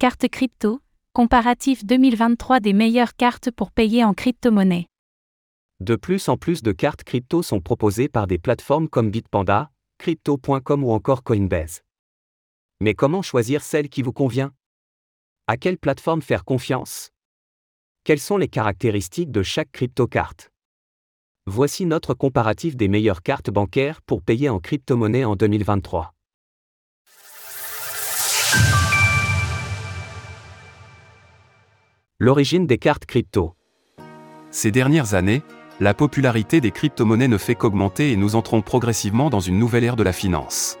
Carte crypto, comparatif 2023 des meilleures cartes pour payer en crypto-monnaie. De plus en plus de cartes crypto sont proposées par des plateformes comme Bitpanda, Crypto.com ou encore Coinbase. Mais comment choisir celle qui vous convient? À quelle plateforme faire confiance? Quelles sont les caractéristiques de chaque crypto-carte? Voici notre comparatif des meilleures cartes bancaires pour payer en crypto-monnaie en 2023. L'origine des cartes crypto. Ces dernières années, la popularité des crypto-monnaies ne fait qu'augmenter et nous entrons progressivement dans une nouvelle ère de la finance.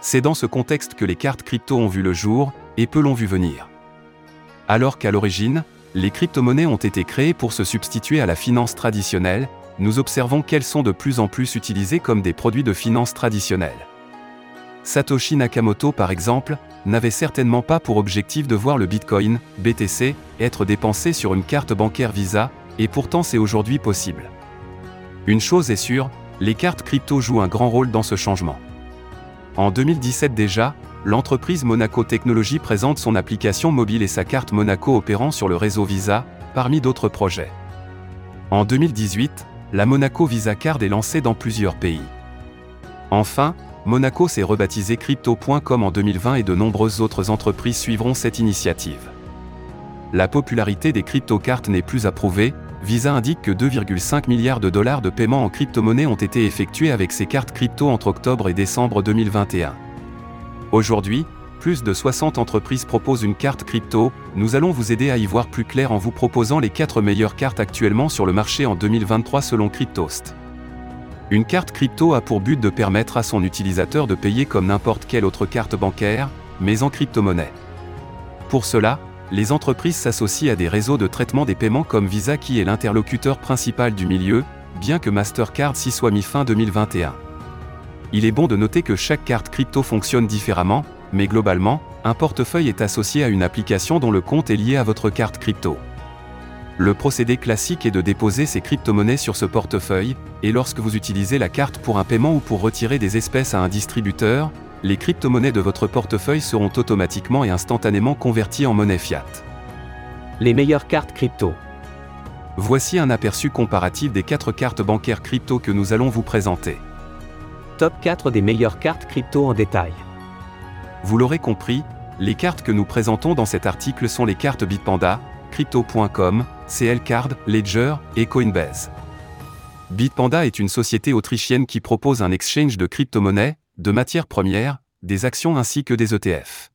C'est dans ce contexte que les cartes crypto ont vu le jour, et peu l'ont vu venir. Alors qu'à l'origine, les crypto-monnaies ont été créées pour se substituer à la finance traditionnelle, nous observons qu'elles sont de plus en plus utilisées comme des produits de finance traditionnelle. Satoshi Nakamoto par exemple, n'avait certainement pas pour objectif de voir le Bitcoin, BTC, être dépensé sur une carte bancaire Visa, et pourtant c'est aujourd'hui possible. Une chose est sûre, les cartes crypto jouent un grand rôle dans ce changement. En 2017 déjà, l'entreprise Monaco Technologies présente son application mobile et sa carte Monaco opérant sur le réseau Visa, parmi d'autres projets. En 2018, la Monaco Visa Card est lancée dans plusieurs pays. Enfin, Monaco s'est rebaptisé Crypto.com en 2020 et de nombreuses autres entreprises suivront cette initiative. La popularité des crypto-cartes n'est plus approuvée, Visa indique que 2,5 milliards de dollars de paiements en crypto-monnaie ont été effectués avec ces cartes crypto entre octobre et décembre 2021. Aujourd'hui, plus de 60 entreprises proposent une carte crypto, nous allons vous aider à y voir plus clair en vous proposant les 4 meilleures cartes actuellement sur le marché en 2023 selon Cryptost. Une carte crypto a pour but de permettre à son utilisateur de payer comme n'importe quelle autre carte bancaire, mais en crypto-monnaie. Pour cela, les entreprises s'associent à des réseaux de traitement des paiements comme Visa qui est l'interlocuteur principal du milieu, bien que Mastercard s'y soit mis fin 2021. Il est bon de noter que chaque carte crypto fonctionne différemment, mais globalement, un portefeuille est associé à une application dont le compte est lié à votre carte crypto. Le procédé classique est de déposer ces crypto-monnaies sur ce portefeuille, et lorsque vous utilisez la carte pour un paiement ou pour retirer des espèces à un distributeur, les crypto-monnaies de votre portefeuille seront automatiquement et instantanément converties en monnaie fiat. Les meilleures cartes crypto. Voici un aperçu comparatif des 4 cartes bancaires crypto que nous allons vous présenter. Top 4 des meilleures cartes crypto en détail. Vous l'aurez compris, les cartes que nous présentons dans cet article sont les cartes Bitpanda, Crypto.com, CL Card, Ledger et Coinbase. Bitpanda est une société autrichienne qui propose un exchange de crypto-monnaies, de matières premières, des actions ainsi que des ETF.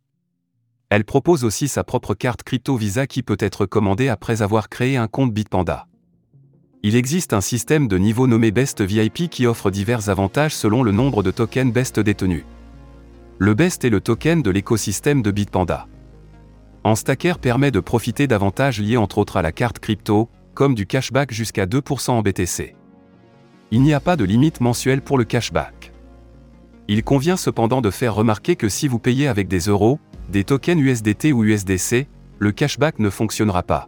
Elle propose aussi sa propre carte crypto Visa qui peut être commandée après avoir créé un compte Bitpanda. Il existe un système de niveau nommé Best VIP qui offre divers avantages selon le nombre de tokens Best détenus. Le Best est le token de l'écosystème de Bitpanda. En Stacker permet de profiter d'avantages liés entre autres à la carte crypto, comme du cashback jusqu'à 2% en BTC. Il n'y a pas de limite mensuelle pour le cashback. Il convient cependant de faire remarquer que si vous payez avec des euros, des tokens USDT ou USDC, le cashback ne fonctionnera pas.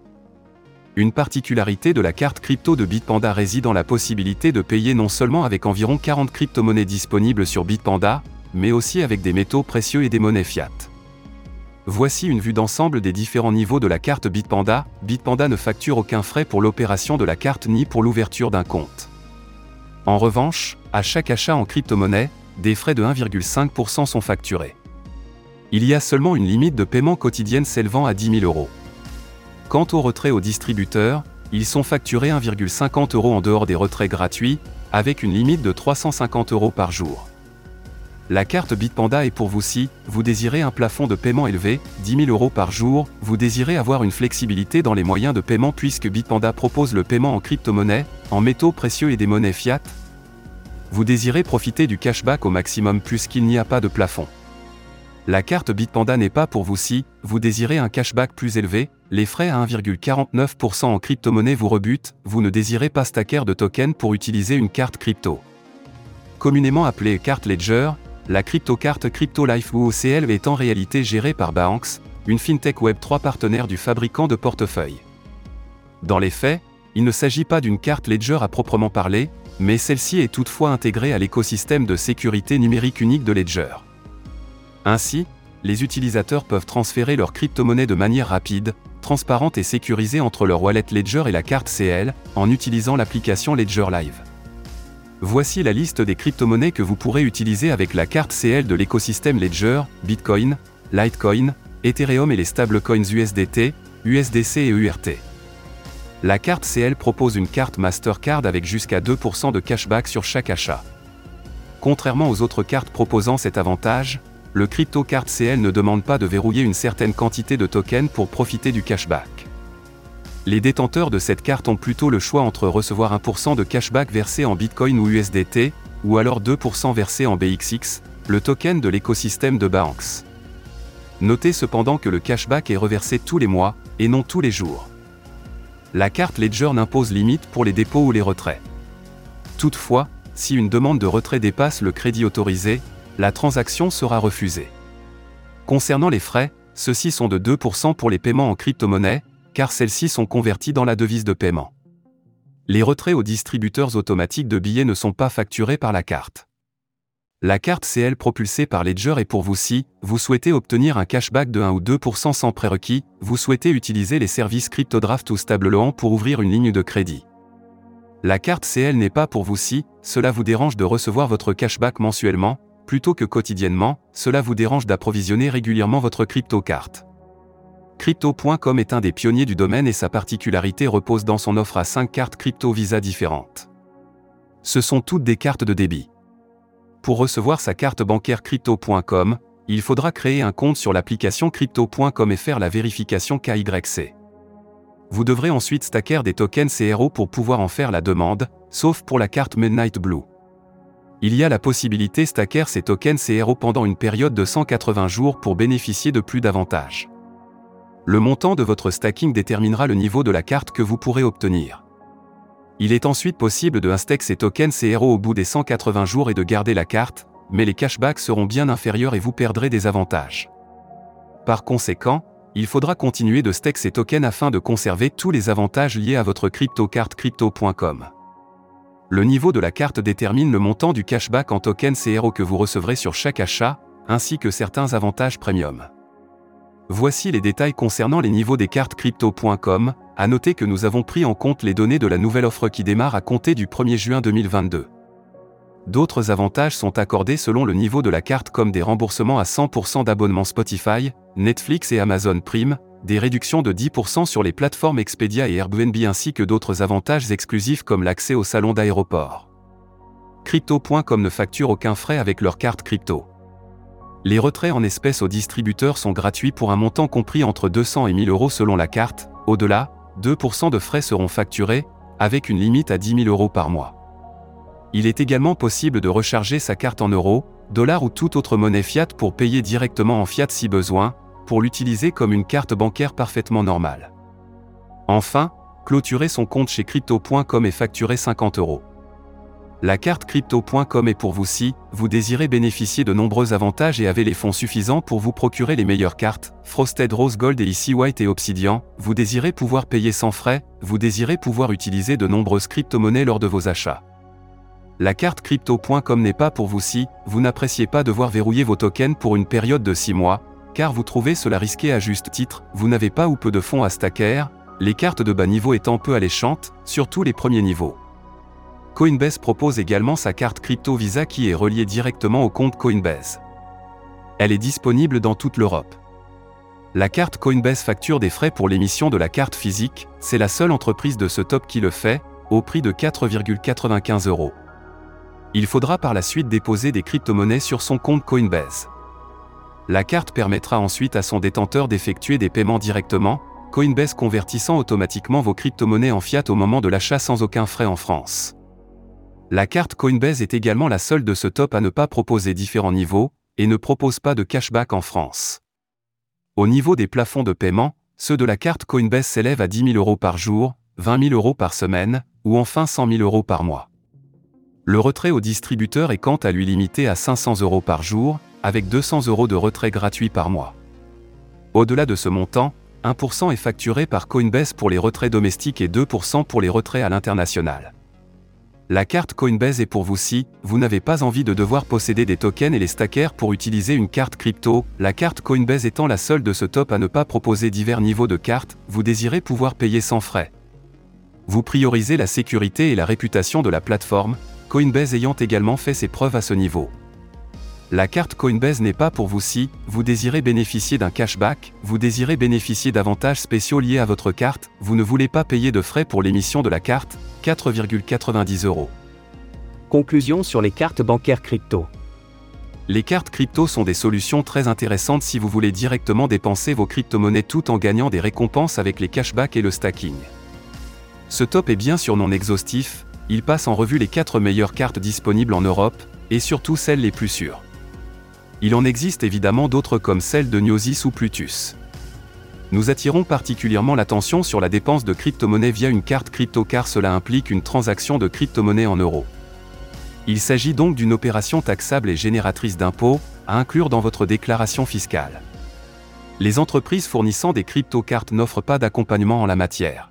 Une particularité de la carte crypto de Bitpanda réside dans la possibilité de payer non seulement avec environ 40 crypto-monnaies disponibles sur Bitpanda, mais aussi avec des métaux précieux et des monnaies fiat. Voici une vue d'ensemble des différents niveaux de la carte Bitpanda. Bitpanda ne facture aucun frais pour l'opération de la carte ni pour l'ouverture d'un compte. En revanche, à chaque achat en crypto-monnaie, des frais de 1,5% sont facturés. Il y a seulement une limite de paiement quotidienne s'élevant à 10 000 euros. Quant aux retraits aux distributeurs, ils sont facturés 1,50 euros en dehors des retraits gratuits, avec une limite de 350 euros par jour. La carte Bitpanda est pour vous si vous désirez un plafond de paiement élevé, 10 000 euros par jour, vous désirez avoir une flexibilité dans les moyens de paiement puisque Bitpanda propose le paiement en crypto-monnaie, en métaux précieux et des monnaies fiat, vous désirez profiter du cashback au maximum puisqu'il n'y a pas de plafond. La carte Bitpanda n'est pas pour vous si vous désirez un cashback plus élevé, les frais à 1,49% en crypto-monnaie vous rebutent, vous ne désirez pas stacker de token pour utiliser une carte crypto. Communément appelée carte Ledger, la crypto-carte Crypto Life ou OCL est en réalité gérée par Banks, une fintech Web3 partenaire du fabricant de portefeuille. Dans les faits, il ne s'agit pas d'une carte Ledger à proprement parler, mais celle-ci est toutefois intégrée à l'écosystème de sécurité numérique unique de Ledger. Ainsi, les utilisateurs peuvent transférer leur crypto-monnaie de manière rapide, transparente et sécurisée entre leur wallet Ledger et la carte CL, en utilisant l'application Ledger Live. Voici la liste des crypto-monnaies que vous pourrez utiliser avec la carte CL de l'écosystème Ledger, Bitcoin, Litecoin, Ethereum et les stablecoins USDT, USDC et URT. La carte CL propose une carte Mastercard avec jusqu'à 2% de cashback sur chaque achat. Contrairement aux autres cartes proposant cet avantage, le crypto card CL ne demande pas de verrouiller une certaine quantité de tokens pour profiter du cashback. Les détenteurs de cette carte ont plutôt le choix entre recevoir 1% de cashback versé en Bitcoin ou USDT, ou alors 2% versé en BXX, le token de l'écosystème de Banks. Notez cependant que le cashback est reversé tous les mois, et non tous les jours. La carte Ledger n'impose limite pour les dépôts ou les retraits. Toutefois, si une demande de retrait dépasse le crédit autorisé, la transaction sera refusée. Concernant les frais, ceux-ci sont de 2% pour les paiements en crypto-monnaie, car celles-ci sont converties dans la devise de paiement. Les retraits aux distributeurs automatiques de billets ne sont pas facturés par la carte. La carte CL propulsée par Ledger est pour vous si, vous souhaitez obtenir un cashback de 1 ou 2% sans prérequis, vous souhaitez utiliser les services CryptoDraft ou StableLoan pour ouvrir une ligne de crédit. La carte CL n'est pas pour vous si, cela vous dérange de recevoir votre cashback mensuellement, plutôt que quotidiennement, cela vous dérange d'approvisionner régulièrement votre crypto-carte. Crypto.com est un des pionniers du domaine et sa particularité repose dans son offre à 5 cartes crypto Visa différentes. Ce sont toutes des cartes de débit. Pour recevoir sa carte bancaire crypto.com, il faudra créer un compte sur l'application crypto.com et faire la vérification KYC. Vous devrez ensuite stacker des tokens CRO pour pouvoir en faire la demande, sauf pour la carte Midnight Blue. Il y a la possibilité stacker ces tokens CRO pendant une période de 180 jours pour bénéficier de plus d'avantages. Le montant de votre stacking déterminera le niveau de la carte que vous pourrez obtenir. Il est ensuite possible de instack ces tokens CRO au bout des 180 jours et de garder la carte, mais les cashbacks seront bien inférieurs et vous perdrez des avantages. Par conséquent, il faudra continuer de stack ces tokens afin de conserver tous les avantages liés à votre crypto-carte crypto.com. Le niveau de la carte détermine le montant du cashback en tokens CRO que vous recevrez sur chaque achat, ainsi que certains avantages premium. Voici les détails concernant les niveaux des cartes crypto.com, à noter que nous avons pris en compte les données de la nouvelle offre qui démarre à compter du 1er juin 2022. D'autres avantages sont accordés selon le niveau de la carte comme des remboursements à 100% d'abonnements Spotify, Netflix et Amazon Prime, des réductions de 10% sur les plateformes Expedia et Airbnb ainsi que d'autres avantages exclusifs comme l'accès au salon d'aéroport. Crypto.com ne facture aucun frais avec leur carte crypto. Les retraits en espèces aux distributeurs sont gratuits pour un montant compris entre 200 et 1000 euros selon la carte, au-delà, 2% de frais seront facturés, avec une limite à 10 000 euros par mois. Il est également possible de recharger sa carte en euros, dollars ou toute autre monnaie fiat pour payer directement en fiat si besoin, pour l'utiliser comme une carte bancaire parfaitement normale. Enfin, clôturer son compte chez crypto.com et facturer 50 euros. La carte crypto.com est pour vous si vous désirez bénéficier de nombreux avantages et avez les fonds suffisants pour vous procurer les meilleures cartes, Frosted Rose Gold et Ici White et Obsidian, vous désirez pouvoir payer sans frais, vous désirez pouvoir utiliser de nombreuses crypto-monnaies lors de vos achats. La carte crypto.com n'est pas pour vous si vous n'appréciez pas devoir verrouiller vos tokens pour une période de 6 mois, car vous trouvez cela risqué à juste titre, vous n'avez pas ou peu de fonds à stacker, les cartes de bas niveau étant peu alléchantes, surtout les premiers niveaux. Coinbase propose également sa carte crypto Visa qui est reliée directement au compte Coinbase. Elle est disponible dans toute l'Europe. La carte Coinbase facture des frais pour l'émission de la carte physique, c'est la seule entreprise de ce top qui le fait, au prix de 4,95 euros. Il faudra par la suite déposer des crypto-monnaies sur son compte Coinbase. La carte permettra ensuite à son détenteur d'effectuer des paiements directement, Coinbase convertissant automatiquement vos crypto-monnaies en fiat au moment de l'achat sans aucun frais en France. La carte Coinbase est également la seule de ce top à ne pas proposer différents niveaux, et ne propose pas de cashback en France. Au niveau des plafonds de paiement, ceux de la carte Coinbase s'élèvent à 10 000 euros par jour, 20 000 euros par semaine, ou enfin 100 000 euros par mois. Le retrait au distributeur est quant à lui limité à 500 euros par jour, avec 200 euros de retrait gratuit par mois. Au-delà de ce montant, 1% est facturé par Coinbase pour les retraits domestiques et 2% pour les retraits à l'international. La carte Coinbase est pour vous si vous n'avez pas envie de devoir posséder des tokens et les stacker pour utiliser une carte crypto, la carte Coinbase étant la seule de ce top à ne pas proposer divers niveaux de cartes, vous désirez pouvoir payer sans frais. Vous priorisez la sécurité et la réputation de la plateforme, Coinbase ayant également fait ses preuves à ce niveau. La carte Coinbase n'est pas pour vous si vous désirez bénéficier d'un cashback, vous désirez bénéficier d'avantages spéciaux liés à votre carte, vous ne voulez pas payer de frais pour l'émission de la carte, 4,90 euros. Conclusion sur les cartes bancaires crypto. Les cartes crypto sont des solutions très intéressantes si vous voulez directement dépenser vos crypto-monnaies tout en gagnant des récompenses avec les cashbacks et le stacking. Ce top est bien sûr non exhaustif, il passe en revue les 4 meilleures cartes disponibles en Europe, et surtout celles les plus sûres. Il en existe évidemment d'autres comme celle de Gnosis ou Plutus. Nous attirons particulièrement l'attention sur la dépense de crypto-monnaie via une carte crypto car cela implique une transaction de crypto-monnaie en euros. Il s'agit donc d'une opération taxable et génératrice d'impôts, à inclure dans votre déclaration fiscale. Les entreprises fournissant des crypto-cartes n'offrent pas d'accompagnement en la matière.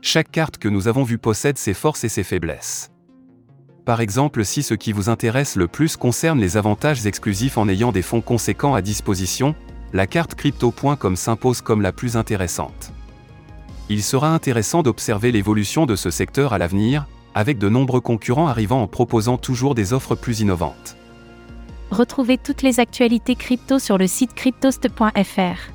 Chaque carte que nous avons vue possède ses forces et ses faiblesses par exemple si ce qui vous intéresse le plus concerne les avantages exclusifs en ayant des fonds conséquents à disposition, la carte crypto.com s'impose comme la plus intéressante. Il sera intéressant d'observer l'évolution de ce secteur à l'avenir, avec de nombreux concurrents arrivant en proposant toujours des offres plus innovantes. Retrouvez toutes les actualités crypto sur le site cryptost.fr.